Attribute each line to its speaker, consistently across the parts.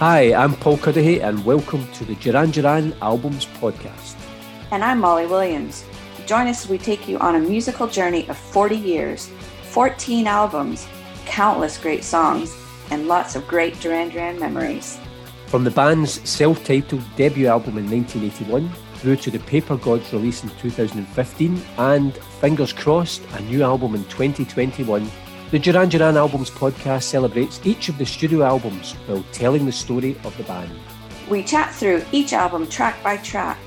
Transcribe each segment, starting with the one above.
Speaker 1: Hi, I'm Paul Cudahy, and welcome to the Duran Duran Albums Podcast.
Speaker 2: And I'm Molly Williams. Join us as we take you on a musical journey of 40 years, 14 albums, countless great songs, and lots of great Duran Duran memories.
Speaker 1: From the band's self titled debut album in 1981 through to the Paper Gods release in 2015 and, fingers crossed, a new album in 2021 the Duran Duran Albums podcast celebrates each of the studio albums while telling the story of the band.
Speaker 2: We chat through each album track by track,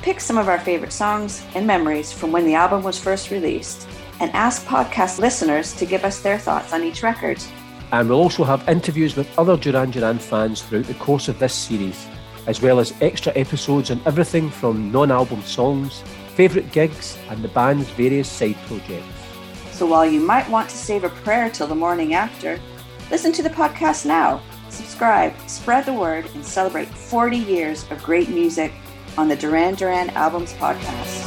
Speaker 2: pick some of our favorite songs and memories from when the album was first released, and ask podcast listeners to give us their thoughts on each record.
Speaker 1: And we'll also have interviews with other Duran Duran fans throughout the course of this series, as well as extra episodes on everything from non album songs, favourite gigs, and the band's various side projects.
Speaker 2: So while you might want to save a prayer till the morning after, listen to the podcast now, subscribe, spread the word, and celebrate 40 years of great music on the Duran Duran Albums Podcast.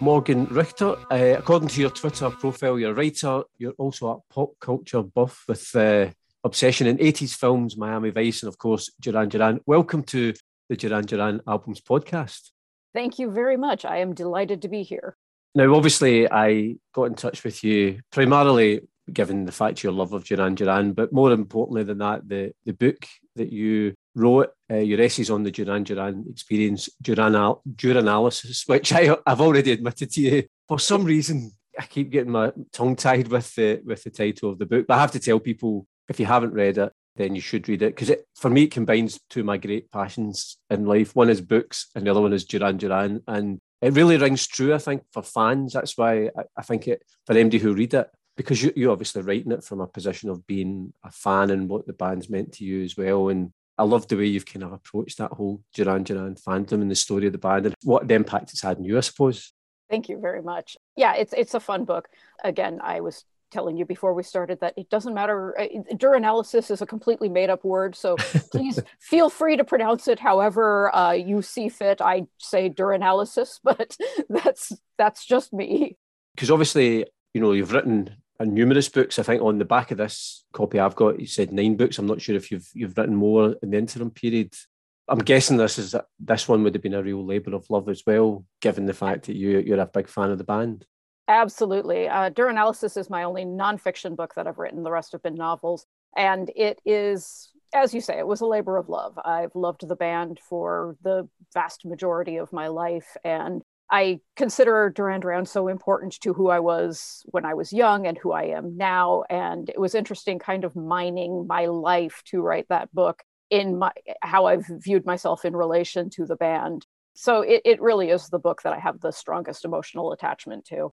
Speaker 1: Morgan Richter. Uh, according to your Twitter profile, you're a writer. You're also a pop culture buff with uh, obsession in 80s films, Miami Vice, and of course, Duran Duran. Welcome to the Duran Duran Albums podcast.
Speaker 3: Thank you very much. I am delighted to be here.
Speaker 1: Now, obviously, I got in touch with you primarily given the fact your love of Duran Duran, but more importantly than that, the, the book that you wrote uh, your essays on the Duran Duran experience, Duran Duranalysis, which I, I've already admitted to you. For some reason, I keep getting my tongue tied with the with the title of the book. But I have to tell people if you haven't read it, then you should read it because it for me it combines two of my great passions in life. One is books, and the other one is Duran Duran, and it really rings true. I think for fans, that's why I, I think it for anybody who read it because you you obviously writing it from a position of being a fan and what the band's meant to you as well, and I love the way you've kind of approached that whole Duran Duran fandom and the story of the band and what the impact it's had on you, I suppose.
Speaker 3: Thank you very much. Yeah, it's it's a fun book. Again, I was telling you before we started that it doesn't matter. Uh, Duranalysis is a completely made up word, so please feel free to pronounce it however uh, you see fit. I say Duranalysis, but that's that's just me.
Speaker 1: Because obviously, you know, you've written and numerous books. I think on the back of this copy I've got, you said nine books. I'm not sure if you've you've written more in the interim period. I'm guessing this is this one would have been a real labour of love as well, given the fact that you you're a big fan of the band.
Speaker 3: Absolutely. Uh, Duranalysis is my only nonfiction book that I've written. The rest have been novels, and it is, as you say, it was a labor of love. I've loved the band for the vast majority of my life, and I consider Duran Duran so important to who I was when I was young and who I am now. And it was interesting kind of mining my life to write that book in my how I've viewed myself in relation to the band. So it, it really is the book that I have the strongest emotional attachment to.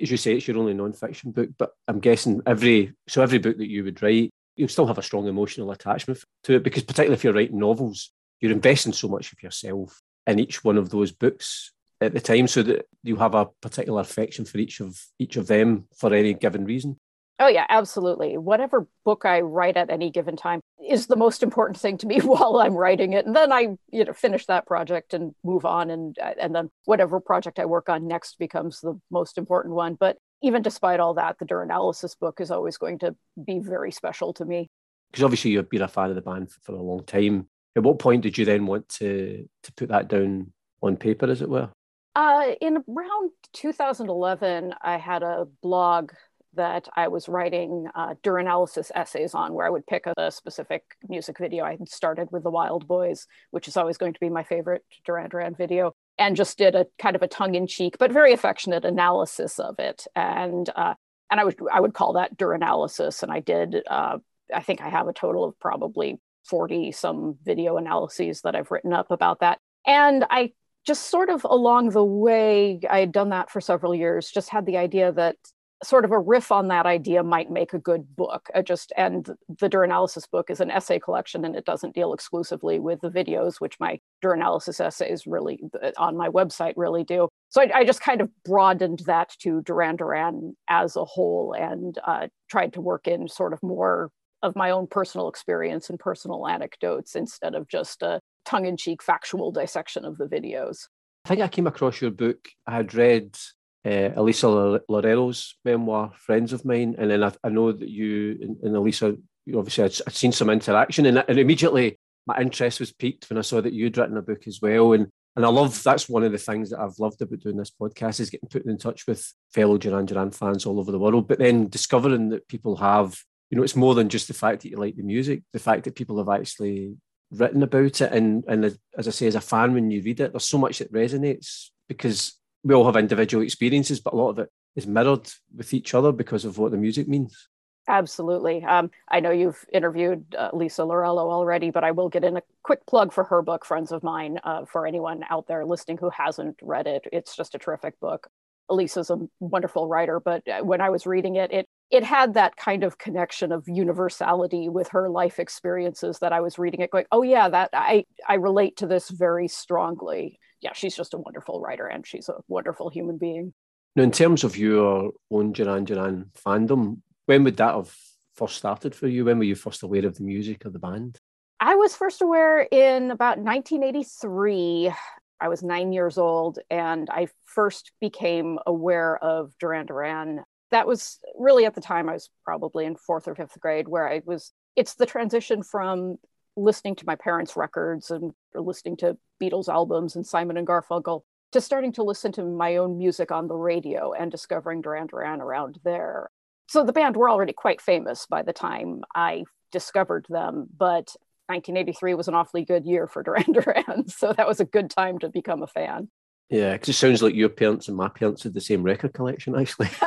Speaker 1: As you say, it's your only non-fiction book, but I'm guessing every so every book that you would write, you still have a strong emotional attachment to it because particularly if you're writing novels, you're investing so much of yourself in each one of those books at the time so that you have a particular affection for each of each of them for any given reason?
Speaker 3: Oh yeah absolutely. Whatever book i write at any given time is the most important thing to me while i'm writing it. And then i you know finish that project and move on and and then whatever project i work on next becomes the most important one. But even despite all that the Duranalysis book is always going to be very special to me.
Speaker 1: Because obviously you've been a fan of the band for, for a long time. At what point did you then want to to put that down on paper as it were
Speaker 3: uh, in around 2011, I had a blog that I was writing uh, Duranalysis essays on, where I would pick a, specific music video. I started with The Wild Boys, which is always going to be my favorite Duran Duran video, and just did a kind of a tongue-in-cheek but very affectionate analysis of it. And uh, and I would I would call that Duranalysis. And I did. Uh, I think I have a total of probably 40 some video analyses that I've written up about that. And I just sort of along the way, I had done that for several years, just had the idea that sort of a riff on that idea might make a good book. I just and the Duranalysis book is an essay collection and it doesn't deal exclusively with the videos, which my Duranalysis essays really on my website really do. So I, I just kind of broadened that to Duran Duran as a whole and uh, tried to work in sort of more of my own personal experience and personal anecdotes instead of just a tongue-in-cheek factual dissection of the videos.
Speaker 1: I think I came across your book. I had read uh, Elisa Lorello's memoir, Friends of Mine, and then I, I know that you and, and Elisa, you obviously had, I'd seen some interaction, and, and immediately my interest was piqued when I saw that you'd written a book as well. And and I love that's one of the things that I've loved about doing this podcast is getting put in touch with fellow Duran Duran fans all over the world, but then discovering that people have, you know, it's more than just the fact that you like the music, the fact that people have actually written about it. And and as I say, as a fan, when you read it, there's so much that resonates because we all have individual experiences, but a lot of it is mirrored with each other because of what the music means.
Speaker 3: Absolutely. Um, I know you've interviewed uh, Lisa Lorello already, but I will get in a quick plug for her book, Friends of Mine, uh, for anyone out there listening who hasn't read it. It's just a terrific book. Lisa's a wonderful writer, but uh, when I was reading it, it it had that kind of connection of universality with her life experiences that I was reading it going, oh yeah, that I I relate to this very strongly. Yeah, she's just a wonderful writer and she's a wonderful human being.
Speaker 1: Now, in terms of your own Duran Duran fandom, when would that have first started for you? When were you first aware of the music of the band?
Speaker 3: I was first aware in about 1983. I was nine years old, and I first became aware of Duran Duran. That was really at the time I was probably in fourth or fifth grade, where I was. It's the transition from listening to my parents' records and listening to Beatles albums and Simon and Garfunkel to starting to listen to my own music on the radio and discovering Duran Duran around there so the band were already quite famous by the time I discovered them, but 1983 was an awfully good year for Duran Duran, so that was a good time to become a fan.
Speaker 1: Yeah, because it sounds like your parents and my parents had the same record collection, actually.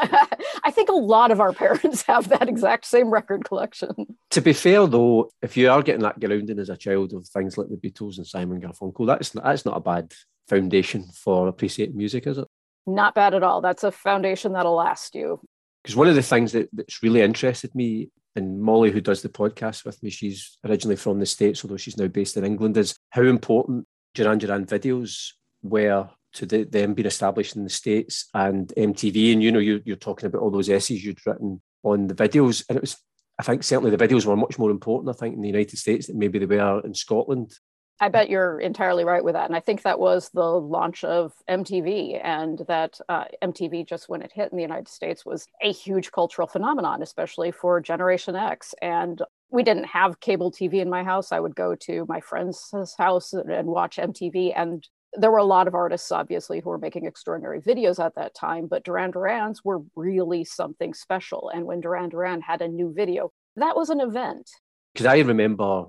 Speaker 3: I think a lot of our parents have that exact same record collection.
Speaker 1: To be fair, though, if you are getting that grounding as a child of things like the Beatles and Simon Garfunkel, that's not, that's not a bad foundation for appreciating music, is it?
Speaker 3: Not bad at all. That's a foundation that'll last you.
Speaker 1: Because one of the things that, that's really interested me, and Molly, who does the podcast with me, she's originally from the States, although she's now based in England, is how important Duran Duran videos were to the, them being established in the States and MTV. And, you know, you, you're talking about all those essays you'd written on the videos. And it was, I think, certainly the videos were much more important, I think, in the United States than maybe they were in Scotland.
Speaker 3: I bet you're entirely right with that. And I think that was the launch of MTV, and that uh, MTV, just when it hit in the United States, was a huge cultural phenomenon, especially for Generation X. And we didn't have cable TV in my house. I would go to my friend's house and watch MTV. And there were a lot of artists, obviously, who were making extraordinary videos at that time, but Duran Duran's were really something special. And when Duran Duran had a new video, that was an event.
Speaker 1: Because I remember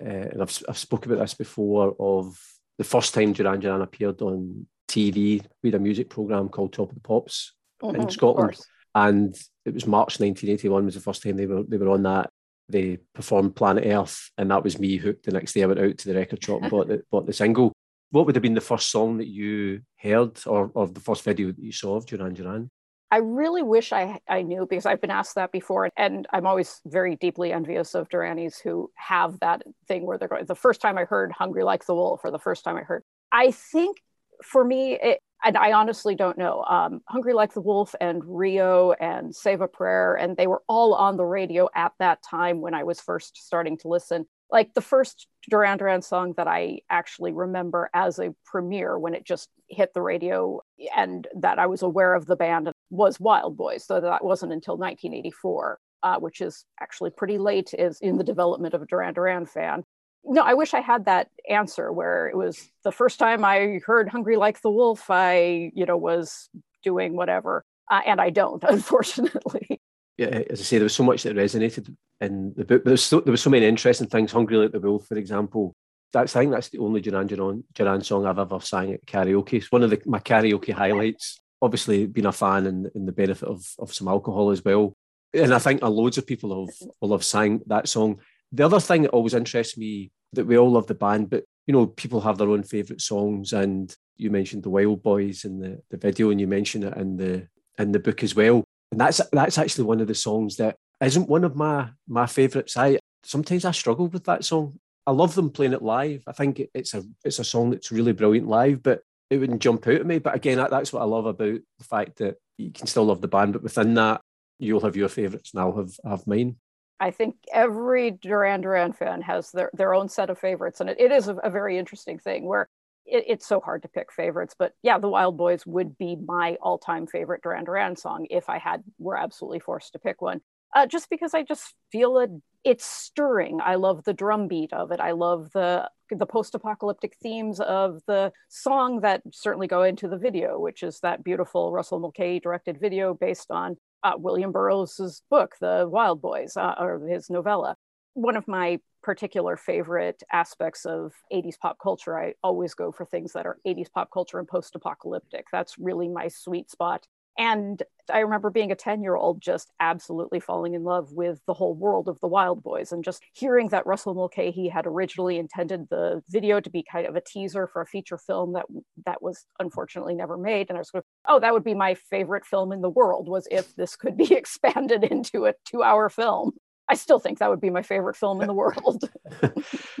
Speaker 1: uh, and I've, I've spoken about this before, of the first time Duran Duran appeared on TV. We had a music program called Top of the Pops mm-hmm, in Scotland, and it was March 1981 was the first time they were they were on that. They performed Planet Earth, and that was me hooked. The next day, I went out to the record shop and bought the bought the single. What would have been the first song that you heard, or, or the first video that you saw of Duran Duran?
Speaker 3: I really wish I, I knew because I've been asked that before. And I'm always very deeply envious of Duranies who have that thing where they're going. The first time I heard Hungry Like the Wolf, or the first time I heard, I think for me, it, and I honestly don't know, um, Hungry Like the Wolf and Rio and Save a Prayer, and they were all on the radio at that time when I was first starting to listen like the first Duran Duran song that I actually remember as a premiere when it just hit the radio and that I was aware of the band was Wild Boys. So that wasn't until 1984, uh, which is actually pretty late is in the development of a Duran Duran fan. No, I wish I had that answer where it was the first time I heard Hungry Like the Wolf, I, you know, was doing whatever. Uh, and I don't, unfortunately
Speaker 1: yeah, as I say, there was so much that resonated in the book. There was so, there so many interesting things. Hungry like the Wolf, for example. That's I think that's the only Duran, Duran song I've ever sang at karaoke. It's one of the, my karaoke highlights. Obviously, being a fan and, and the benefit of, of some alcohol as well. And I think loads of people have will have sang that song. The other thing that always interests me that we all love the band, but you know, people have their own favourite songs. And you mentioned the Wild Boys in the, the video, and you mentioned it in the in the book as well and that's that's actually one of the songs that isn't one of my my favourites. I sometimes I struggle with that song. I love them playing it live. I think it's a it's a song that's really brilliant live, but it wouldn't jump out at me. But again, that, that's what I love about the fact that you can still love the band, but within that, you'll have your favourites and I'll have have mine.
Speaker 3: I think every Duran Duran fan has their, their own set of favorites. And it, it is a, a very interesting thing where it, it's so hard to pick favorites. But yeah, the Wild Boys would be my all time favorite Duran Duran song if I had were absolutely forced to pick one. Uh, just because I just feel it, it's stirring. I love the drum beat of it. I love the the post-apocalyptic themes of the song that certainly go into the video, which is that beautiful Russell Mulcahy directed video based on uh, William Burroughs's book, The Wild Boys, uh, or his novella. One of my particular favorite aspects of 80s pop culture, I always go for things that are 80s pop culture and post apocalyptic. That's really my sweet spot. And I remember being a 10 year old just absolutely falling in love with the whole world of the Wild Boys and just hearing that Russell Mulcahy had originally intended the video to be kind of a teaser for a feature film that that was unfortunately never made. And I was going, oh, that would be my favorite film in the world was if this could be expanded into a two hour film. I still think that would be my favorite film in the world.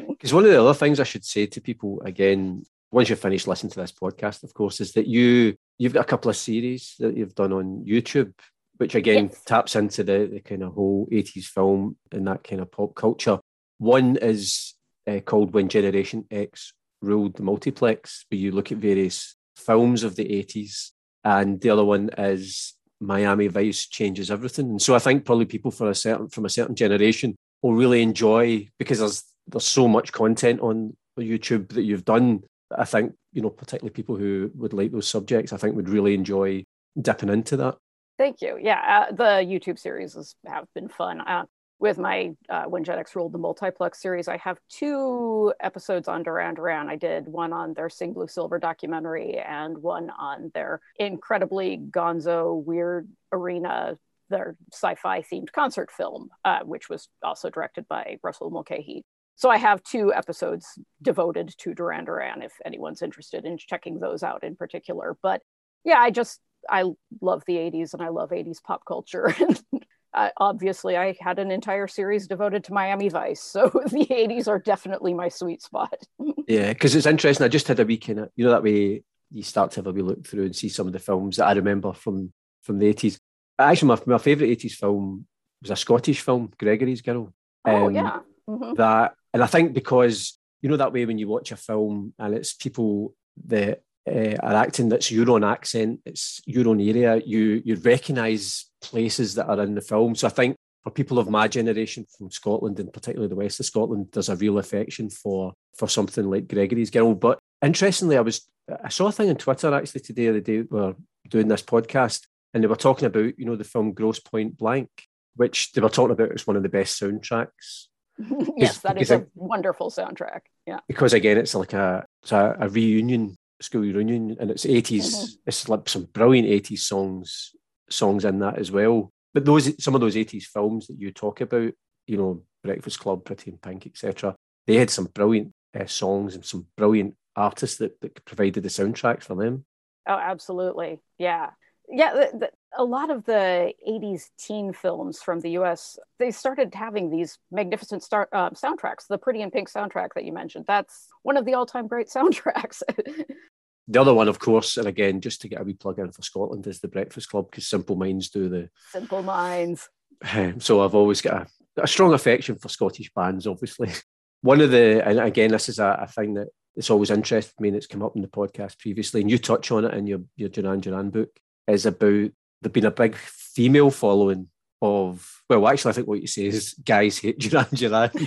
Speaker 1: Because one of the other things I should say to people again, once you've finished listening to this podcast, of course, is that you you've got a couple of series that you've done on YouTube, which again yes. taps into the, the kind of whole 80s film and that kind of pop culture. One is uh, called When Generation X Ruled the Multiplex, where you look at various films of the 80s. And the other one is Miami Vice Changes Everything. And so I think probably people for a certain from a certain generation will really enjoy because there's there's so much content on YouTube that you've done I think, you know, particularly people who would like those subjects, I think would really enjoy dipping into that.
Speaker 3: Thank you. Yeah, uh, the YouTube series has, have been fun. Uh, with my uh, When Gen X Ruled the Multiplex series, I have two episodes on Duran Duran. I did one on their Sing Blue Silver documentary and one on their incredibly gonzo, weird arena, their sci fi themed concert film, uh, which was also directed by Russell Mulcahy so I have two episodes devoted to Duran Duran if anyone's interested in checking those out in particular. But yeah, I just I love the 80s and I love 80s pop culture. uh, obviously, I had an entire series devoted to Miami Vice, so the 80s are definitely my sweet spot.
Speaker 1: yeah, because it's interesting. I just had a weekend, you know, that way you start to have a wee look through and see some of the films that I remember from from the 80s. Actually, my, my favourite 80s film was a Scottish film, Gregory's Girl.
Speaker 3: Oh, um, yeah. Mm-hmm.
Speaker 1: That and I think because you know that way when you watch a film and it's people that uh, are acting that's your own accent, it's your own area, you you recognise places that are in the film. So I think for people of my generation from Scotland and particularly the west of Scotland, there's a real affection for for something like Gregory's Girl. But interestingly, I was I saw a thing on Twitter actually today, the day we were doing this podcast, and they were talking about you know the film Grosse Pointe Blank, which they were talking about as one of the best soundtracks
Speaker 3: yes, that is a wonderful soundtrack. Yeah.
Speaker 1: Because again, it's like a it's a, a reunion, school reunion, and it's 80s. Mm-hmm. It's like some brilliant 80s songs songs in that as well. But those some of those 80s films that you talk about, you know, Breakfast Club, Pretty in Pink, etc. They had some brilliant uh, songs and some brilliant artists that, that provided the soundtracks for them.
Speaker 3: Oh, absolutely. Yeah yeah the, the, a lot of the 80s teen films from the us they started having these magnificent star, uh, soundtracks the pretty in pink soundtrack that you mentioned. That's one of the all-time great soundtracks.
Speaker 1: The other one of course and again just to get a wee plug in for scotland is the breakfast club because simple minds do the
Speaker 3: simple minds.
Speaker 1: So i've always got a, a strong affection for scottish bands obviously. One of the and again this is a, a thing that it's always interested me and it's come up in the podcast previously and you touch on it in your your Duran Duran book is about there being a big female following of well actually I think what you say is guys hate Duran Duran.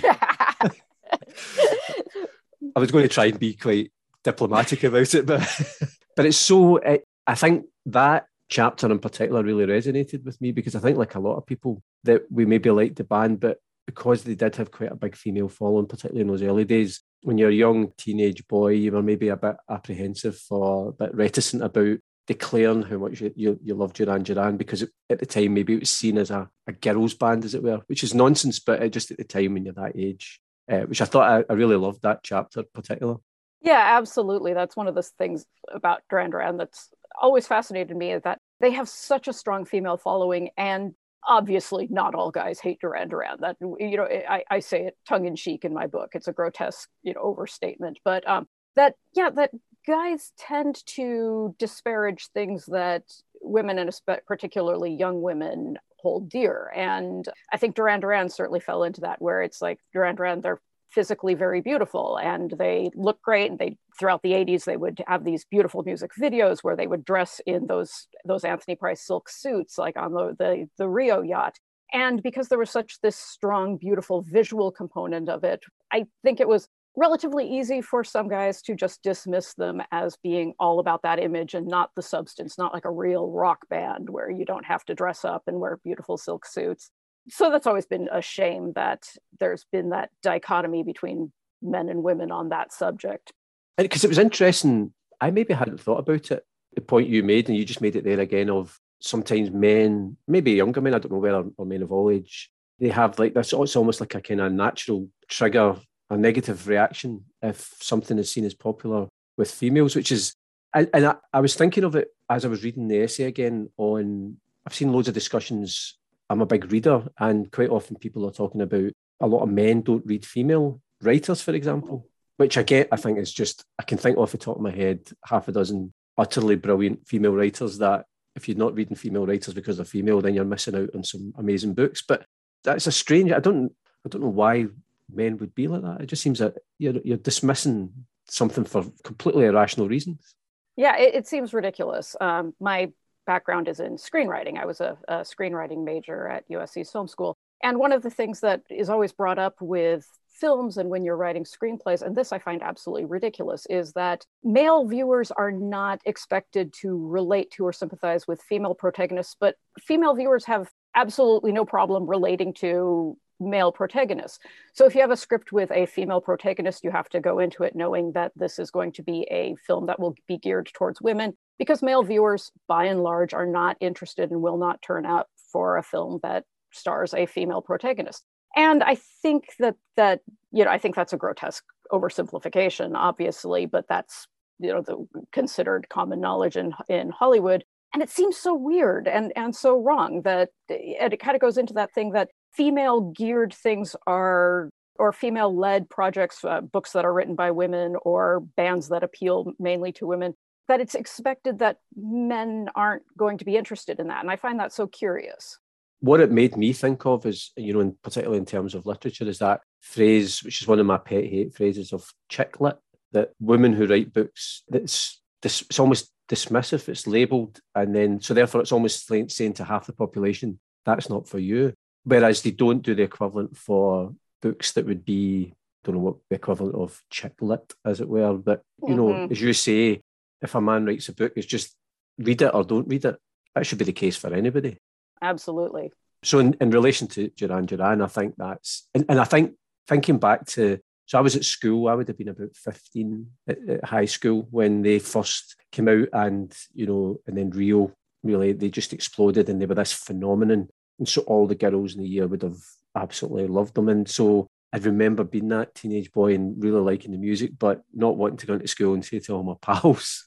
Speaker 1: I was going to try and be quite diplomatic about it, but but it's so it, I think that chapter in particular really resonated with me because I think like a lot of people that we maybe like the band, but because they did have quite a big female following, particularly in those early days, when you're a young teenage boy, you were maybe a bit apprehensive or a bit reticent about declaring how much you, you, you love Duran Duran because it, at the time maybe it was seen as a, a girls' band, as it were, which is nonsense, but just at the time when you're that age, uh, which I thought I, I, really loved that chapter particular.
Speaker 3: Yeah, absolutely. That's one of the things about Duran Duran that's always fascinated me is that they have such a strong female following and obviously not all guys hate Duran Duran. That you know, I, I say it tongue in cheek in my book. It's a grotesque, you know, overstatement. But um, that yeah, that guys tend to disparage things that women and particularly young women hold dear. And I think Duran Duran certainly fell into that, where it's like Duran Duran, they're physically very beautiful and they look great and they throughout the 80s they would have these beautiful music videos where they would dress in those those anthony price silk suits like on the the, the rio yacht and because there was such this strong beautiful visual component of it i think it was relatively easy for some guys to just dismiss them as being all about that image and not the substance, not like a real rock band where you don't have to dress up and wear beautiful silk suits. So that's always been a shame that there's been that dichotomy between men and women on that subject.
Speaker 1: Because it was interesting, I maybe hadn't thought about it. The point you made, and you just made it there again, of sometimes men, maybe younger men, I don't know whether or men of all age, they have like this. It's almost like a kind of natural trigger a negative reaction if something is seen as popular with females, which is, and, I, I, was thinking of it as I was reading the essay again on, I've seen loads of discussions. I'm a big reader, and quite often people are talking about a lot of men don't read female writers, for example, which I get, I think is just, I can think off the top of my head half a dozen utterly brilliant female writers that if you're not reading female writers because they're female, then you're missing out on some amazing books. But that's a strange, I don't, I don't know why men would be like that. It just seems that you're you're dismissing something for completely irrational reasons.
Speaker 3: Yeah, it, it seems ridiculous. Um, my background is in screenwriting. I was a, a screenwriting major at USC's film school, and one of the things that is always brought up with films and when you're writing screenplays, and this I find absolutely ridiculous, is that male viewers are not expected to relate to or sympathize with female protagonists, but female viewers have absolutely no problem relating to male protagonist. So if you have a script with a female protagonist, you have to go into it knowing that this is going to be a film that will be geared towards women because male viewers by and large are not interested and will not turn up for a film that stars a female protagonist. And I think that that you know I think that's a grotesque oversimplification obviously, but that's you know the considered common knowledge in in Hollywood and it seems so weird and and so wrong that it kind of goes into that thing that female geared things are or female led projects uh, books that are written by women or bands that appeal mainly to women that it's expected that men aren't going to be interested in that and i find that so curious.
Speaker 1: What it made me think of is you know in, particularly in terms of literature is that phrase which is one of my pet hate phrases of chick lit that women who write books it's it's almost dismissive it's labeled and then so therefore it's almost saying to half the population that's not for you whereas they don't do the equivalent for books that would be don't know what the equivalent of chick lit, as it were. But you know, mm-hmm. as you say, if a man writes a book, it's just read it or don't read it. That should be the case for anybody.
Speaker 3: Absolutely.
Speaker 1: So in, in relation to Duran Duran, I think that's and, and I think thinking back to so I was at school, I would have been about 15 at, at high school when they first came out and you know, and then Rio really they just exploded and they were this phenomenon and so all the girls in the year would have absolutely loved them. And so I remember being that teenage boy and really liking the music, but not wanting to go into school and say to all my pals,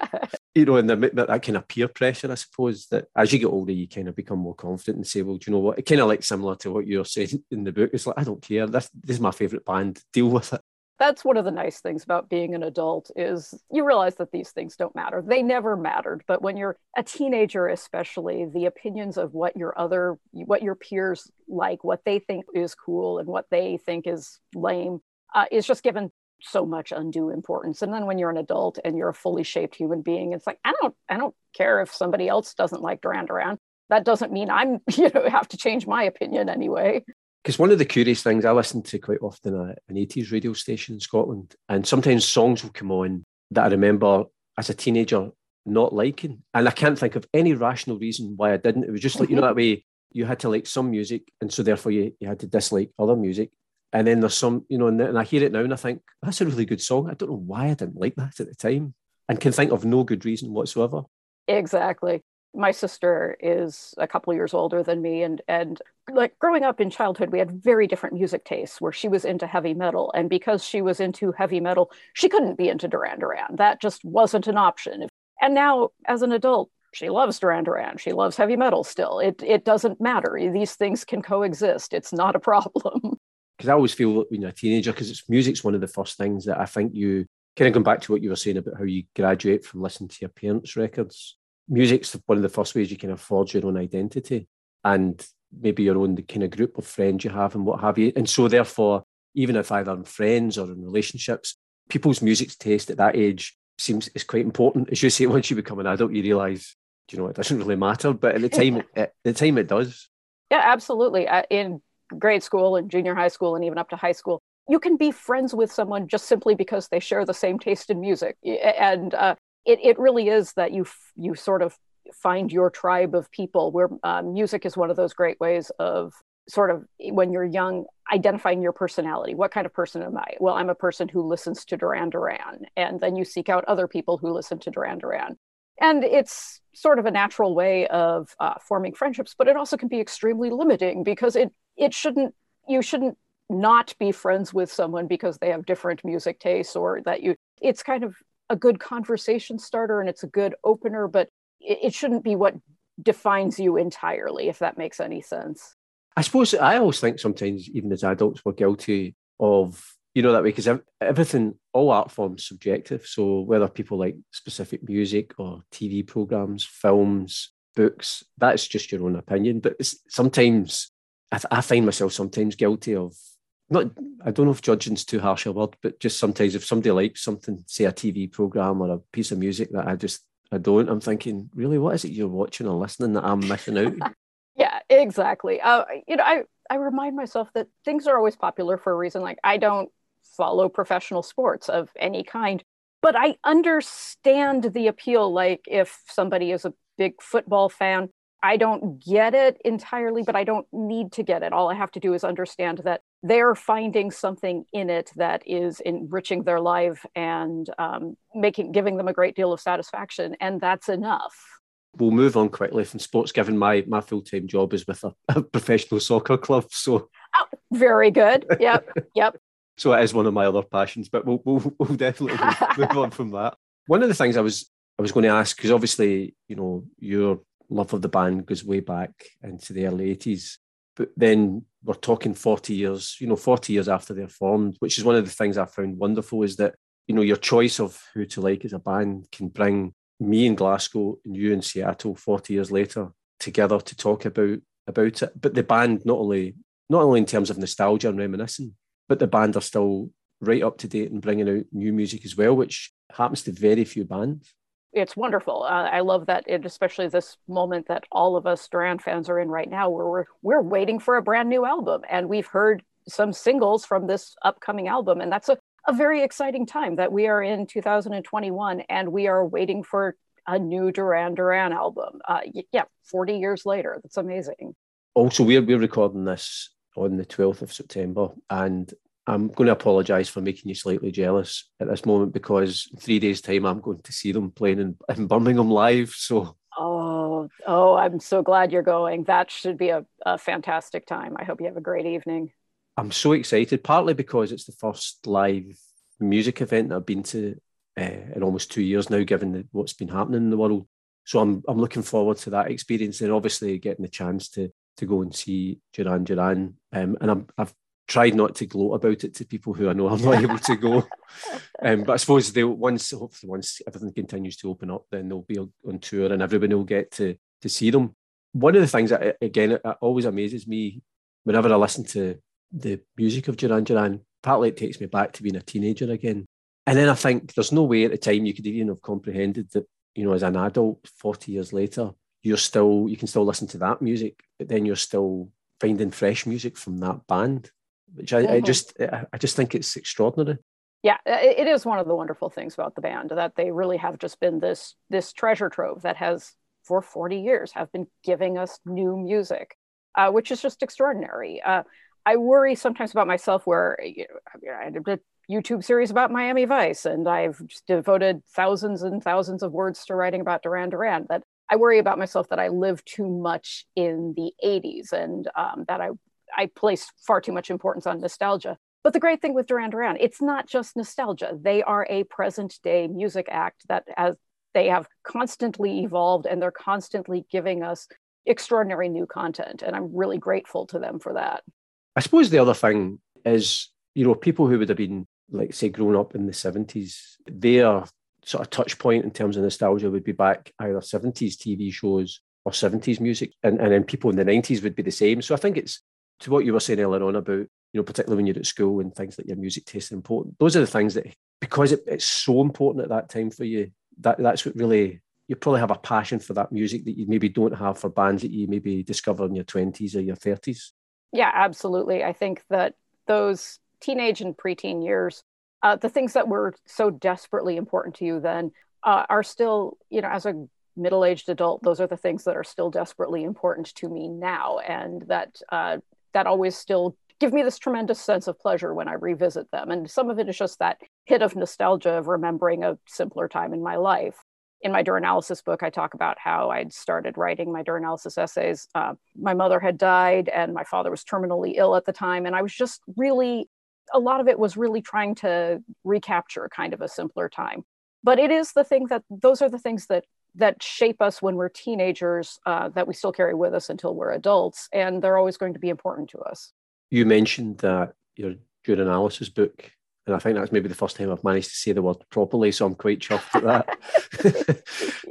Speaker 1: you know, and the, that kind of peer pressure, I suppose, that as you get older, you kind of become more confident and say, well, do you know what? It kind of like similar to what you're saying in the book. It's like, I don't care. This, this is my favourite band. Deal with it
Speaker 3: that's one of the nice things about being an adult is you realize that these things don't matter. They never mattered but when you're a teenager especially the opinions of what your other what your peers like what they think is cool and what they think is lame uh, is just given so much undue importance. And then when you're an adult and you're a fully shaped human being it's like i don't i don't care if somebody else doesn't like duran duran that doesn't mean i'm you know have to change my opinion anyway
Speaker 1: because one of the curious things I listen to quite often an 80s radio station in Scotland, and sometimes songs will come on that I remember as a teenager not liking. And I can't think of any rational reason why I didn't. It was just like, you know, that way you had to like some music, and so therefore you, you had to dislike other music. And then there's some, you know, and, and I hear it now and I think, oh, that's a really good song. I don't know why I didn't like that at the time and can think of no good reason whatsoever.
Speaker 3: Exactly my sister is a couple years older than me and and like growing up in childhood we had very different music tastes where she was into heavy metal and because she was into heavy metal she couldn't be into duran duran. That just wasn't an option. And now as an adult she loves duran duran. She loves heavy metal still. It it doesn't matter. These things can coexist. It's not a problem.
Speaker 1: Because i always feel when you're a teenager because it's music's one of the first things that i think you kind of going back to what you were saying about how you graduate from listening to your parents records music's one of the first ways you can forge your own identity. and maybe your own kind of group of friends you have and what have you. And so therefore, even if either in friends or in relationships, people's music taste at that age seems is quite important. As you say, once you become an adult, you realise, you know, it doesn't really matter. But at the time, at the time, it does.
Speaker 3: Yeah, absolutely. In grade school and junior high school and even up to high school, you can be friends with someone just simply because they share the same taste in music, and uh, it it really is that you you sort of find your tribe of people. Where uh, music is one of those great ways of sort of when you're young identifying your personality what kind of person am i well i'm a person who listens to duran duran and then you seek out other people who listen to duran duran and it's sort of a natural way of uh, forming friendships but it also can be extremely limiting because it it shouldn't you shouldn't not be friends with someone because they have different music tastes or that you it's kind of a good conversation starter and it's a good opener but it, it shouldn't be what defines you entirely if that makes any sense
Speaker 1: I suppose I always think sometimes, even as adults, we're guilty of, you know, that way because everything, all art forms subjective. So whether people like specific music or TV programs, films, books, that's just your own opinion. But sometimes I, th- I, find myself sometimes guilty of not, I don't know if judging's too harsh a word, but just sometimes if somebody likes something, say a TV program or a piece of music that I just, I don't, I'm thinking, really, what is it you're watching or listening that I'm missing out?
Speaker 3: Yeah, exactly. Uh, you know, I, I remind myself that things are always popular for a reason. Like, I don't follow professional sports of any kind, but I understand the appeal. Like, if somebody is a big football fan, I don't get it entirely, but I don't need to get it. All I have to do is understand that they're finding something in it that is enriching their life and um, making, giving them a great deal of satisfaction, and that's enough
Speaker 1: we'll move on quickly from sports, given my my full time job is with a, a, professional soccer club. So
Speaker 3: oh, very good. Yep, yep.
Speaker 1: so it is one of my other passions, but we'll we'll, we'll definitely move, move on from that. One of the things I was I was going to ask because obviously you know your love of the band goes way back into the early eighties, but then we're talking forty years. You know, forty years after they're formed, which is one of the things I found wonderful is that you know your choice of who to like as a band can bring me in Glasgow and you in Seattle 40 years later together to talk about about it. But the band not only not only in terms of nostalgia and reminiscing, but the band are still right up to date and bringing out new music as well, which happens to very few bands.
Speaker 3: It's wonderful. Uh, I love that, it, especially this moment that all of us Duran fans are in right now, where we're we're waiting for a brand new album, and we've heard some singles from this upcoming album, and that's a a very exciting time that we are in 2021 and we are waiting for a new Duran Duran album. Uh, yeah, 40 years later. That's amazing.
Speaker 1: Also, we're, we're recording this on the 12th of September, and I'm going to apologise for making you slightly jealous at this moment because in three days' time I'm going to see them playing in, in Birmingham live. So.
Speaker 3: Oh, oh! I'm so glad you're going. That should be a, a fantastic time. I hope you have a great evening.
Speaker 1: I'm so excited, partly because it's the first live music event I've been to uh, in almost two years now, given the, what's been happening in the world. So I'm I'm looking forward to that experience and obviously getting the chance to to go and see Duran Duran. Um, and I'm, I've tried not to gloat about it to people who I know I'm not able to go. Um, but I suppose they once hopefully once everything continues to open up, then they'll be on tour and everybody will get to to see them. One of the things that again it always amazes me whenever I listen to the music of Duran Duran, partly it takes me back to being a teenager again. And then I think there's no way at the time you could even have comprehended that, you know, as an adult, 40 years later, you're still, you can still listen to that music, but then you're still finding fresh music from that band, which I, mm-hmm. I just, I just think it's extraordinary.
Speaker 3: Yeah, it is one of the wonderful things about the band that they really have just been this this treasure trove that has for 40 years have been giving us new music, uh, which is just extraordinary. Uh, I worry sometimes about myself where you know, I did a YouTube series about Miami Vice and I've devoted thousands and thousands of words to writing about Duran Duran that I worry about myself that I live too much in the 80s and um, that I, I place far too much importance on nostalgia. But the great thing with Duran Duran, it's not just nostalgia. They are a present day music act that as they have constantly evolved and they're constantly giving us extraordinary new content. And I'm really grateful to them for that.
Speaker 1: I suppose the other thing is, you know, people who would have been, like, say, grown up in the 70s, their sort of touch point in terms of nostalgia would be back either 70s TV shows or 70s music. And, and then people in the 90s would be the same. So I think it's to what you were saying earlier on about, you know, particularly when you're at school and things like your music taste are important. Those are the things that, because it, it's so important at that time for you, that that's what really, you probably have a passion for that music that you maybe don't have for bands that you maybe discover in your 20s or your 30s.
Speaker 3: Yeah, absolutely. I think that those teenage and preteen years, uh, the things that were so desperately important to you then uh, are still, you know, as a middle aged adult, those are the things that are still desperately important to me now. And that, uh, that always still give me this tremendous sense of pleasure when I revisit them. And some of it is just that hit of nostalgia of remembering a simpler time in my life. In my Duranalysis book, I talk about how I'd started writing my Duranalysis essays. Uh, my mother had died, and my father was terminally ill at the time. And I was just really, a lot of it was really trying to recapture kind of a simpler time. But it is the thing that those are the things that that shape us when we're teenagers uh, that we still carry with us until we're adults, and they're always going to be important to us.
Speaker 1: You mentioned that your Duranalysis book, and I think that's maybe the first time I've managed to say the word properly, so I'm quite chuffed at that.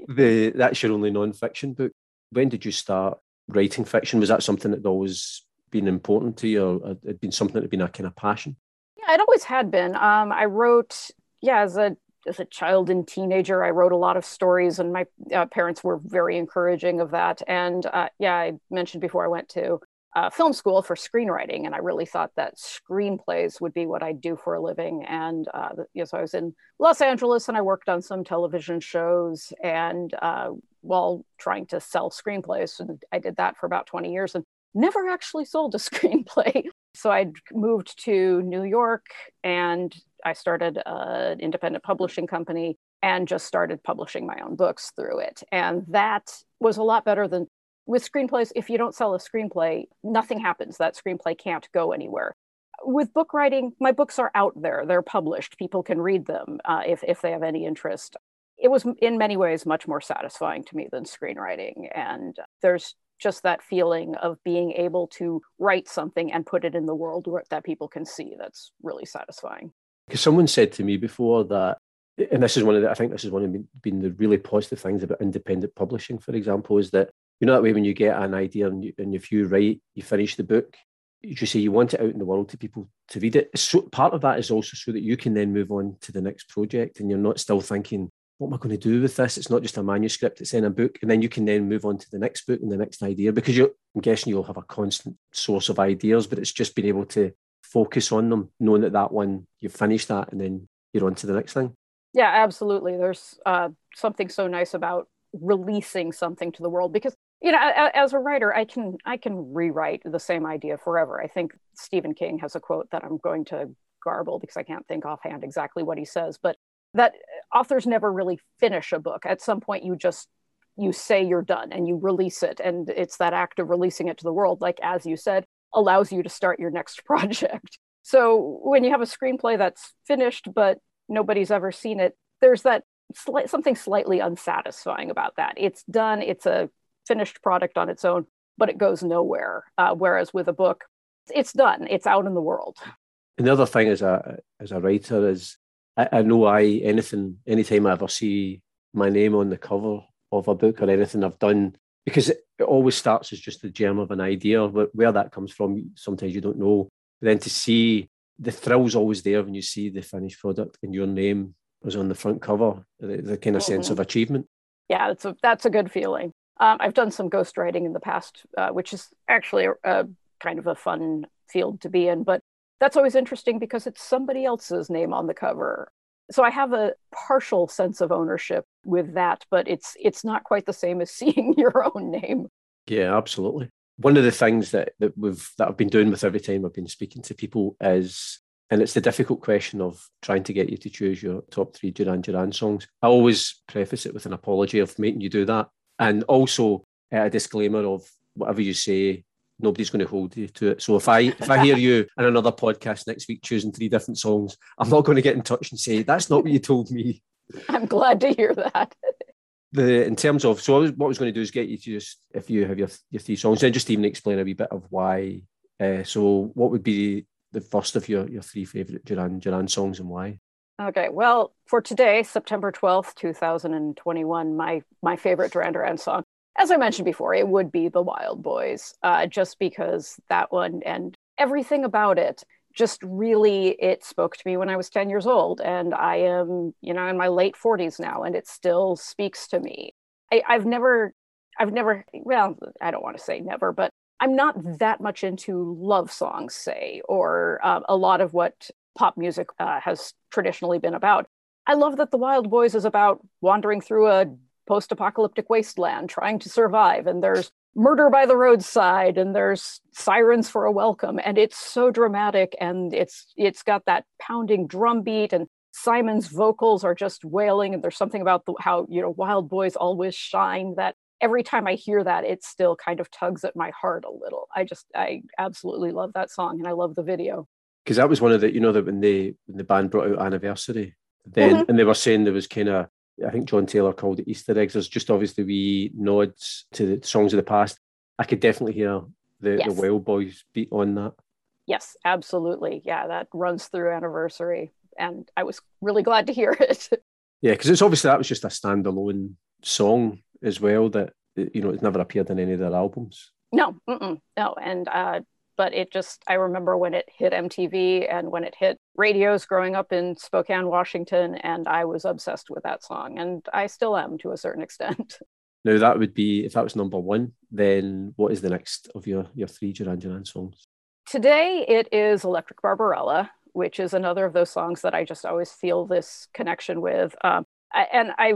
Speaker 1: the, that's your only non-fiction book. When did you start writing fiction? Was that something that always been important to you, or had been something that had been a kind of passion?
Speaker 3: Yeah, it always had been. Um, I wrote, yeah, as a as a child and teenager, I wrote a lot of stories, and my uh, parents were very encouraging of that. And uh, yeah, I mentioned before I went to uh, film school for screenwriting, and I really thought that screenplays would be what I'd do for a living. And uh, so I was in Los Angeles, and I worked on some television shows, and uh, while trying to sell screenplays, and I did that for about 20 years, and never actually sold a screenplay. So I moved to New York and I started an independent publishing company and just started publishing my own books through it. And that was a lot better than with screenplays. If you don't sell a screenplay, nothing happens. That screenplay can't go anywhere. With book writing, my books are out there, they're published, people can read them uh, if, if they have any interest. It was in many ways much more satisfying to me than screenwriting. And there's just that feeling of being able to write something and put it in the world that people can see. That's really satisfying.
Speaker 1: Because someone said to me before that, and this is one of the, I think this is one of the, been the really positive things about independent publishing, for example, is that you know that way when you get an idea and, you, and if you write, you finish the book, you just say you want it out in the world to people to read it. So part of that is also so that you can then move on to the next project and you're not still thinking, what am I going to do with this? It's not just a manuscript, it's in a book. And then you can then move on to the next book and the next idea because you're, I'm guessing you'll have a constant source of ideas, but it's just being able to focus on them, knowing that that one, you've finished that and then you're on to the next thing.
Speaker 3: Yeah, absolutely. There's uh, something so nice about releasing something to the world because you know as a writer i can i can rewrite the same idea forever i think stephen king has a quote that i'm going to garble because i can't think offhand exactly what he says but that authors never really finish a book. At some point, you just you say you're done and you release it, and it's that act of releasing it to the world, like as you said, allows you to start your next project. So when you have a screenplay that's finished but nobody's ever seen it, there's that sli- something slightly unsatisfying about that. It's done. It's a finished product on its own, but it goes nowhere. Uh, whereas with a book, it's done. It's out in the world.
Speaker 1: Another thing as a as a writer is I, I know I anything anytime I ever see my name on the cover of a book or anything I've done because it, it always starts as just the germ of an idea, but where that comes from, sometimes you don't know. But then to see the thrill's always there when you see the finished product and your name was on the front cover, the, the kind of mm-hmm. sense of achievement.
Speaker 3: Yeah, it's a, that's a good feeling. Um, I've done some ghostwriting in the past, uh, which is actually a, a, kind of a fun field to be in. But that's always interesting because it's somebody else's name on the cover. So I have a partial sense of ownership with that, but it's it's not quite the same as seeing your own name.
Speaker 1: Yeah, absolutely. One of the things that, that we've that I've been doing with every time I've been speaking to people is and it's the difficult question of trying to get you to choose your top three Duran Duran songs. I always preface it with an apology of making you do that. And also uh, a disclaimer of whatever you say, nobody's going to hold you to it. So if I if I hear you in another podcast next week choosing three different songs, I'm not going to get in touch and say that's not what you told me.
Speaker 3: I'm glad to hear that.
Speaker 1: the in terms of so what I was going to do is get you to just if you have your your three songs, then just even explain a wee bit of why. Uh, so what would be the first of your your three favorite Duran Duran songs and why?
Speaker 3: Okay, well, for today, September 12th, 2021, my my favorite Duran Duran song as I mentioned before, it would be the Wild Boys, uh, just because that one and everything about it just really it spoke to me when I was 10 years old. And I am, you know, in my late 40s now, and it still speaks to me. I, I've never, I've never, well, I don't want to say never, but I'm not that much into love songs, say, or uh, a lot of what pop music uh, has traditionally been about. I love that The Wild Boys is about wandering through a post apocalyptic wasteland trying to survive, and there's murder by the roadside and there's sirens for a welcome and it's so dramatic and it's it's got that pounding drum beat and simon's vocals are just wailing and there's something about the, how you know wild boys always shine that every time i hear that it still kind of tugs at my heart a little i just i absolutely love that song and i love the video
Speaker 1: because that was one of the you know that when they when the band brought out anniversary then mm-hmm. and they were saying there was kind of I think John Taylor called it Easter eggs. There's just obviously we nods to the songs of the past. I could definitely hear the, yes. the Wild Boys beat on that.
Speaker 3: Yes, absolutely. Yeah, that runs through anniversary. And I was really glad to hear it.
Speaker 1: yeah, because it's obviously that was just a standalone song as well that, you know, it's never appeared in any of their albums.
Speaker 3: No, no. And uh, but it just i remember when it hit mtv and when it hit radios growing up in spokane washington and i was obsessed with that song and i still am to a certain extent.
Speaker 1: Now that would be if that was number one then what is the next of your your three duran duran songs?
Speaker 3: Today it is electric barbarella which is another of those songs that i just always feel this connection with. Um, I, and i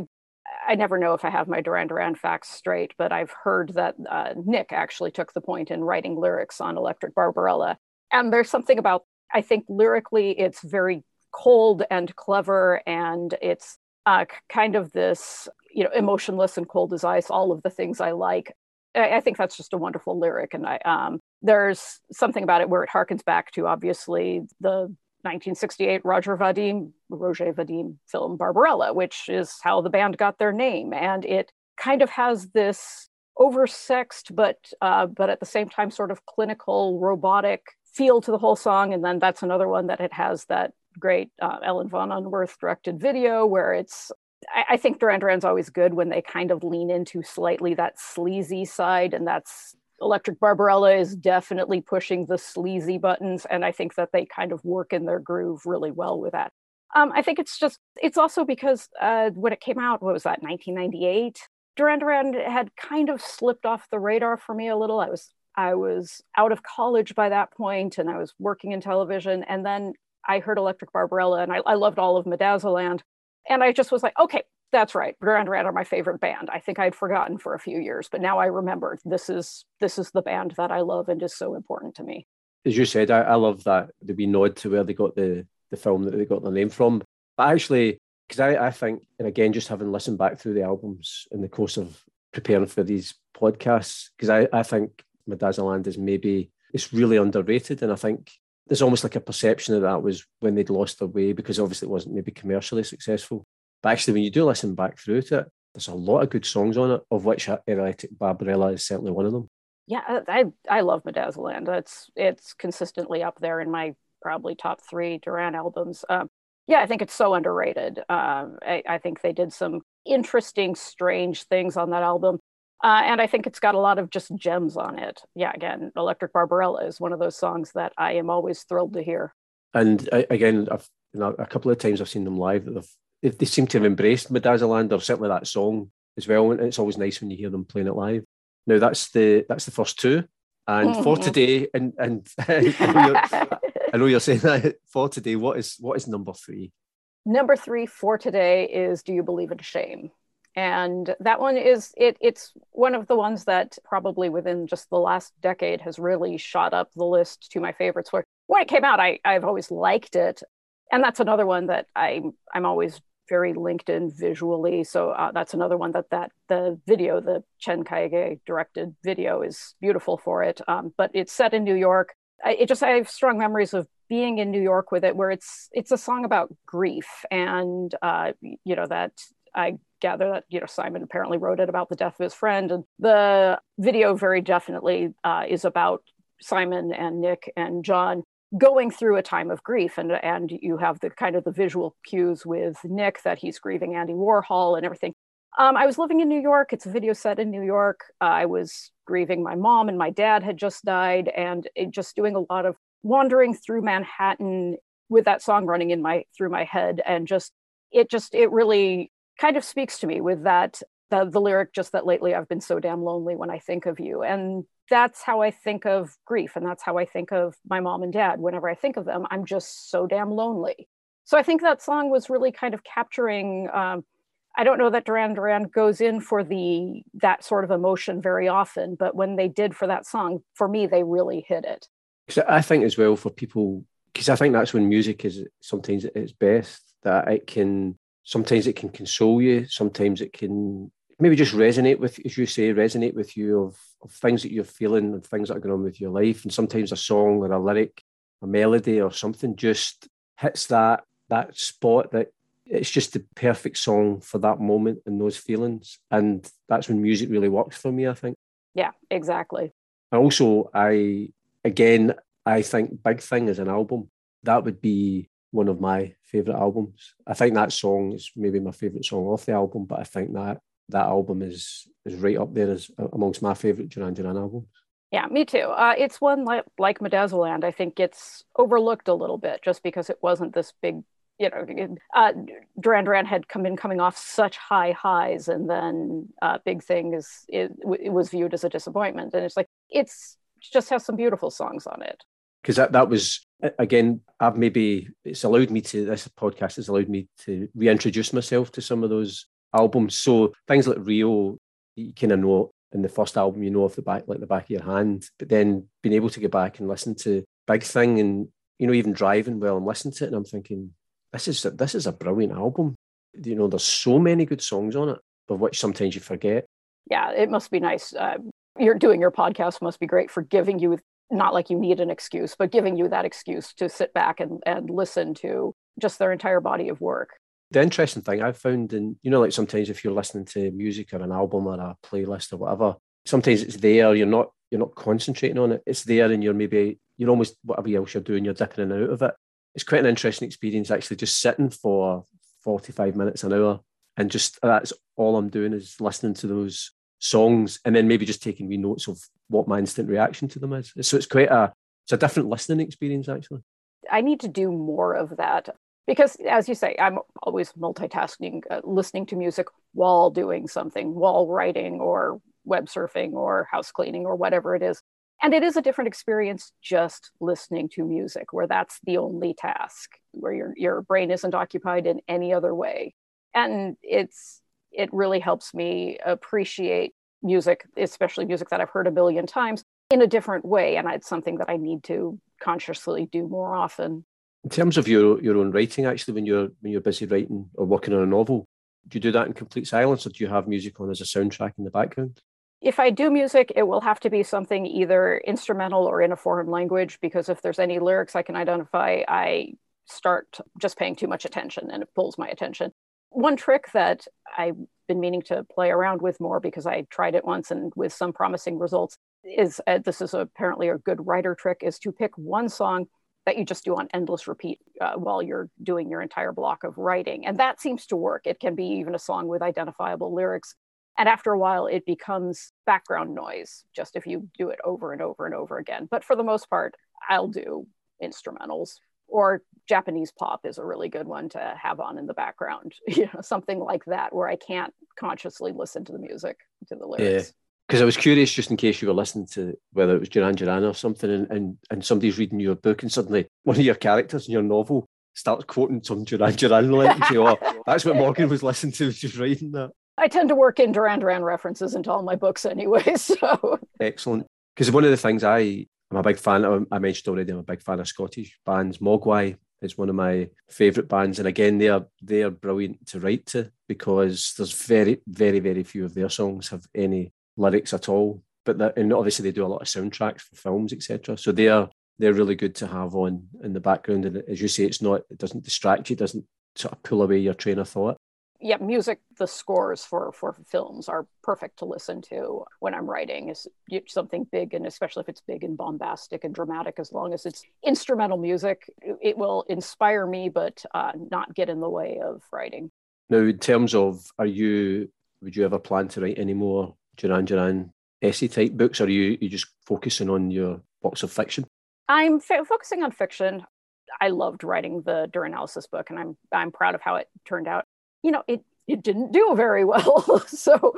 Speaker 3: I never know if I have my Duran Duran facts straight, but I've heard that uh, Nick actually took the point in writing lyrics on Electric Barbarella. And there's something about, I think lyrically, it's very cold and clever, and it's uh, kind of this, you know, emotionless and cold as ice, all of the things I like. I, I think that's just a wonderful lyric. And I, um, there's something about it where it harkens back to obviously the 1968 Roger Vadim, Roger Vadim film Barbarella, which is how the band got their name. And it kind of has this oversexed, but uh, but at the same time sort of clinical, robotic feel to the whole song. And then that's another one that it has that great uh, Ellen von Unwerth directed video where it's I, I think Duran Duran's always good when they kind of lean into slightly that sleazy side, and that's Electric Barbarella is definitely pushing the sleazy buttons, and I think that they kind of work in their groove really well with that. Um, I think it's just, it's also because uh, when it came out, what was that, 1998? Duran Duran had kind of slipped off the radar for me a little. I was I was out of college by that point, and I was working in television, and then I heard Electric Barbarella, and I, I loved all of Medazzaland, and I just was like, okay, that's right. Duran Duran are my favorite band. I think I'd forgotten for a few years, but now I remember this is this is the band that I love and is so important to me.
Speaker 1: As you said, I, I love that the wee nod to where they got the the film that they got their name from. But actually, because I, I think, and again, just having listened back through the albums in the course of preparing for these podcasts, because I, I think Medazzaland is maybe it's really underrated, and I think there's almost like a perception that that was when they'd lost their way because obviously it wasn't maybe commercially successful. But actually, when you do listen back through to it, there's a lot of good songs on it, of which Electric Barbarella is certainly one of them.
Speaker 3: Yeah, I I love Medazzaland. It's it's consistently up there in my probably top three Duran albums. Um, yeah, I think it's so underrated. Um, I, I, think they did some interesting, strange things on that album. Uh, and I think it's got a lot of just gems on it. Yeah, again, Electric Barbarella is one of those songs that I am always thrilled to hear.
Speaker 1: And uh, again, I've you know, a couple of times I've seen them live that they've they, they seem to have embraced Medazzaland or certainly that song as well. And it's always nice when you hear them playing it live. Now that's the that's the first two. And mm-hmm. for today, and and I, know I know you're saying that for today, what is what is number three?
Speaker 3: Number three for today is Do You Believe in Shame? And that one is it it's one of the ones that probably within just the last decade has really shot up the list to my favorites. Where when it came out, I, I've always liked it. And that's another one that I I'm always very linked in visually. So uh, that's another one that that the video, the Chen Kaige directed video, is beautiful for it. Um, but it's set in New York. I, it just I have strong memories of being in New York with it, where it's it's a song about grief, and uh, you know that I gather that you know Simon apparently wrote it about the death of his friend, and the video very definitely uh, is about Simon and Nick and John going through a time of grief and and you have the kind of the visual cues with nick that he's grieving andy warhol and everything Um, I was living in New York. It's a video set in New York. Uh, I was grieving my mom, and my dad had just died, and just doing a lot of wandering through Manhattan with that song running in my through my head, and just it just it really kind of speaks to me with that the, the lyric just that lately I've been so damn lonely when I think of you, and that's how I think of grief, and that's how I think of my mom and dad. Whenever I think of them, I'm just so damn lonely. So I think that song was really kind of capturing. Um, I don't know that Duran Duran goes in for the that sort of emotion very often, but when they did for that song, for me, they really hit it.
Speaker 1: I think as well for people, because I think that's when music is sometimes at its best. That it can sometimes it can console you, sometimes it can maybe just resonate with, as you say, resonate with you of, of things that you're feeling and things that are going on with your life. And sometimes a song or a lyric, a melody or something just hits that that spot that it's just the perfect song for that moment and those feelings. And that's when music really works for me, I think.
Speaker 3: Yeah, exactly.
Speaker 1: And also, I, again, I think Big Thing is an album. That would be one of my favourite albums. I think that song is maybe my favourite song off the album, but I think that that album is is right up there as amongst my favourite Duran Duran albums.
Speaker 3: Yeah, me too. Uh, it's one like like Medazzaland. I think it's overlooked a little bit just because it wasn't this big you know, uh, Duran Duran had come in coming off such high highs, and then uh, Big Thing is it, it, was viewed as a disappointment. And it's like it's just has some beautiful songs on it.
Speaker 1: Because that that was again, I've maybe it's allowed me to this podcast has allowed me to reintroduce myself to some of those albums. So things like Rio, you kind of know in the first album, you know off the back like the back of your hand, but then being able to go back and listen to Big Thing and you know even driving while I'm listening to it, and I'm thinking this is this is a brilliant album. You know, there's so many good songs on it, of which sometimes you forget.
Speaker 3: Yeah, it must be nice. Uh, you're doing your podcast must be great for giving you not like you need an excuse, but giving you that excuse to sit back and, and listen to just their entire body of work.
Speaker 1: The interesting thing I've found, and you know, like sometimes if you're listening to music or an album or a playlist or whatever, sometimes it's there. You're not you're not concentrating on it. It's there, and you're maybe you're almost whatever else you're doing, you're dipping in and out of it it's quite an interesting experience actually just sitting for 45 minutes an hour and just that's all i'm doing is listening to those songs and then maybe just taking me notes of what my instant reaction to them is so it's quite a it's a different listening experience actually
Speaker 3: i need to do more of that because as you say i'm always multitasking uh, listening to music while doing something while writing or web surfing or house cleaning or whatever it is. And it is a different experience just listening to music where that's the only task where your your brain isn't occupied in any other way. And it's it really helps me appreciate music especially music that i've heard a billion times in a different way. And it's something that i need to consciously do more often
Speaker 1: in terms of your your own writing actually when you're when you're busy writing or working on a novel do you do that in complete silence or do you have music on as a soundtrack in the background
Speaker 3: if I do music, it will have to be something either instrumental or in a foreign language, because if there's any lyrics I can identify, I start just paying too much attention and it pulls my attention. One trick that I've been meaning to play around with more because I tried it once and with some promising results is uh, this is apparently a good writer trick is to pick one song that you just do on endless repeat uh, while you're doing your entire block of writing. And that seems to work. It can be even a song with identifiable lyrics and after a while, it becomes background noise, just if you do it over and over and over again. But for the most part, I'll do instrumentals or Japanese pop is a really good one to have on in the background, you know, something like that where I can't consciously listen to the music, to the lyrics.
Speaker 1: Yeah. Because I was curious, just in case you were listening to whether it was Duran Duran or something, and, and, and somebody's reading your book, and suddenly one of your characters in your novel starts quoting some Duran Duran, like, oh, that's what Morgan was listening to, was just reading that.
Speaker 3: I tend to work in Duran Duran references into all my books anyway. So
Speaker 1: excellent. Because one of the things I I'm a big fan. I mentioned already. I'm a big fan of Scottish bands. Mogwai is one of my favourite bands, and again, they are they are brilliant to write to because there's very very very few of their songs have any lyrics at all. But that, and obviously they do a lot of soundtracks for films, etc. So they are they're really good to have on in the background. And as you say, it's not it doesn't distract you, doesn't sort of pull away your train of thought
Speaker 3: yeah, music, the scores for for films are perfect to listen to when I'm writing. Is something big, and especially if it's big and bombastic and dramatic, as long as it's instrumental music, it will inspire me, but uh, not get in the way of writing.
Speaker 1: Now, in terms of, are you would you ever plan to write any more Duran Duran essay type books, or are you, you just focusing on your books of fiction?
Speaker 3: I'm f- focusing on fiction. I loved writing the Duranalysis book, and I'm I'm proud of how it turned out. You know, it it didn't do very well, so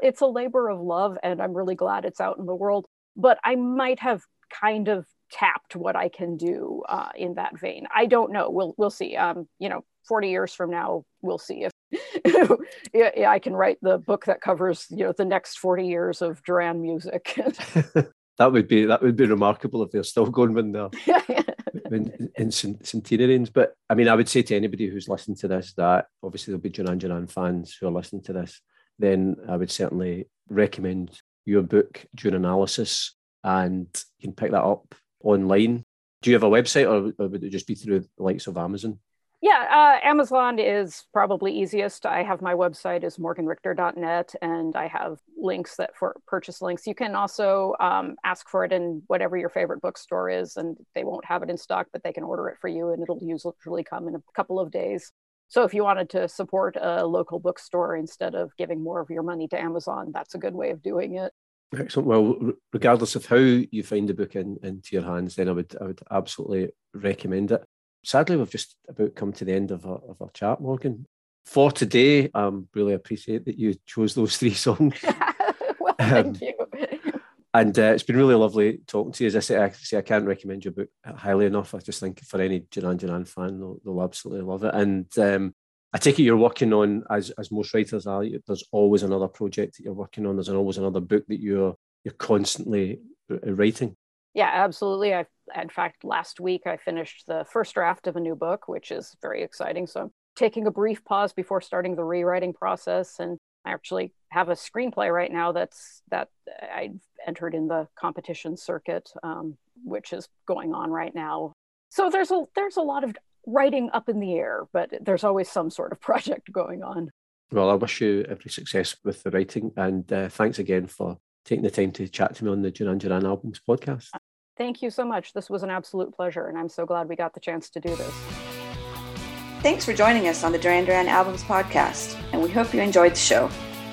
Speaker 3: it's a labor of love, and I'm really glad it's out in the world. But I might have kind of tapped what I can do uh, in that vein. I don't know. We'll we'll see. Um, you know, 40 years from now, we'll see if yeah, I can write the book that covers you know the next 40 years of Duran music.
Speaker 1: that would be that would be remarkable if they're still going when they're in, in centenarians. But I mean, I would say to anybody who's listening to this that obviously there'll be Duran Duran fans who are listening to this. Then I would certainly recommend your book, Duranalysis, and you can pick that up online. Do you have a website, or, or would it just be through the likes of Amazon?
Speaker 3: Yeah, uh, Amazon is probably easiest. I have my website is morganrichter.net, and I have links that for purchase links. You can also um, ask for it in whatever your favorite bookstore is, and they won't have it in stock, but they can order it for you, and it'll usually come in a couple of days. So if you wanted to support a local bookstore instead of giving more of your money to Amazon, that's a good way of doing it.
Speaker 1: Excellent. Well, regardless of how you find the book in, into your hands, then I would I would absolutely recommend it sadly, we've just about come to the end of our, of our chat, Morgan. For today, I um, really appreciate that you chose those three songs.
Speaker 3: well, thank um, you.
Speaker 1: And uh, it's been really lovely talking to you. As I say, I, say, I can't recommend your book highly enough. I just think for any Duran Duran fan, they'll, they'll absolutely love it. And um, I take it you're working on, as as most writers are, there's always another project that you're working on. There's always another book that you're you're constantly writing.
Speaker 3: Yeah, absolutely. I, in fact, last week I finished the first draft of a new book, which is very exciting. So I'm taking a brief pause before starting the rewriting process, and I actually have a screenplay right now that's that I entered in the competition circuit, um, which is going on right now. So there's a there's a lot of writing up in the air, but there's always some sort of project going on.
Speaker 1: Well, I wish you every success with the writing, and uh, thanks again for taking the time to chat to me on the Duran Duran Albums podcast.
Speaker 3: Thank you so much. This was an absolute pleasure, and I'm so glad we got the chance to do this.
Speaker 2: Thanks for joining us on the Duran Duran Albums podcast, and we hope you enjoyed the show.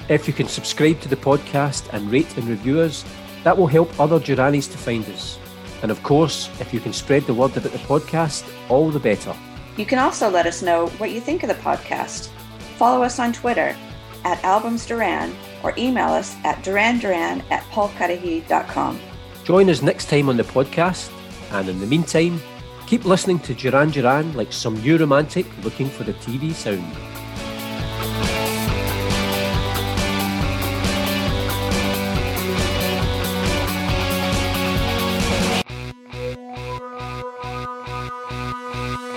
Speaker 1: If you can subscribe to the podcast and rate and review us, that will help other Duranies to find us. And of course, if you can spread the word about the podcast, all the better.
Speaker 2: You can also let us know what you think of the podcast. Follow us on Twitter at Albums Duran or email us at duranduran at paulcuddihy.com.
Speaker 1: Join us next time on the podcast, and in the meantime, keep listening to Duran Duran like some new romantic looking for the TV sound.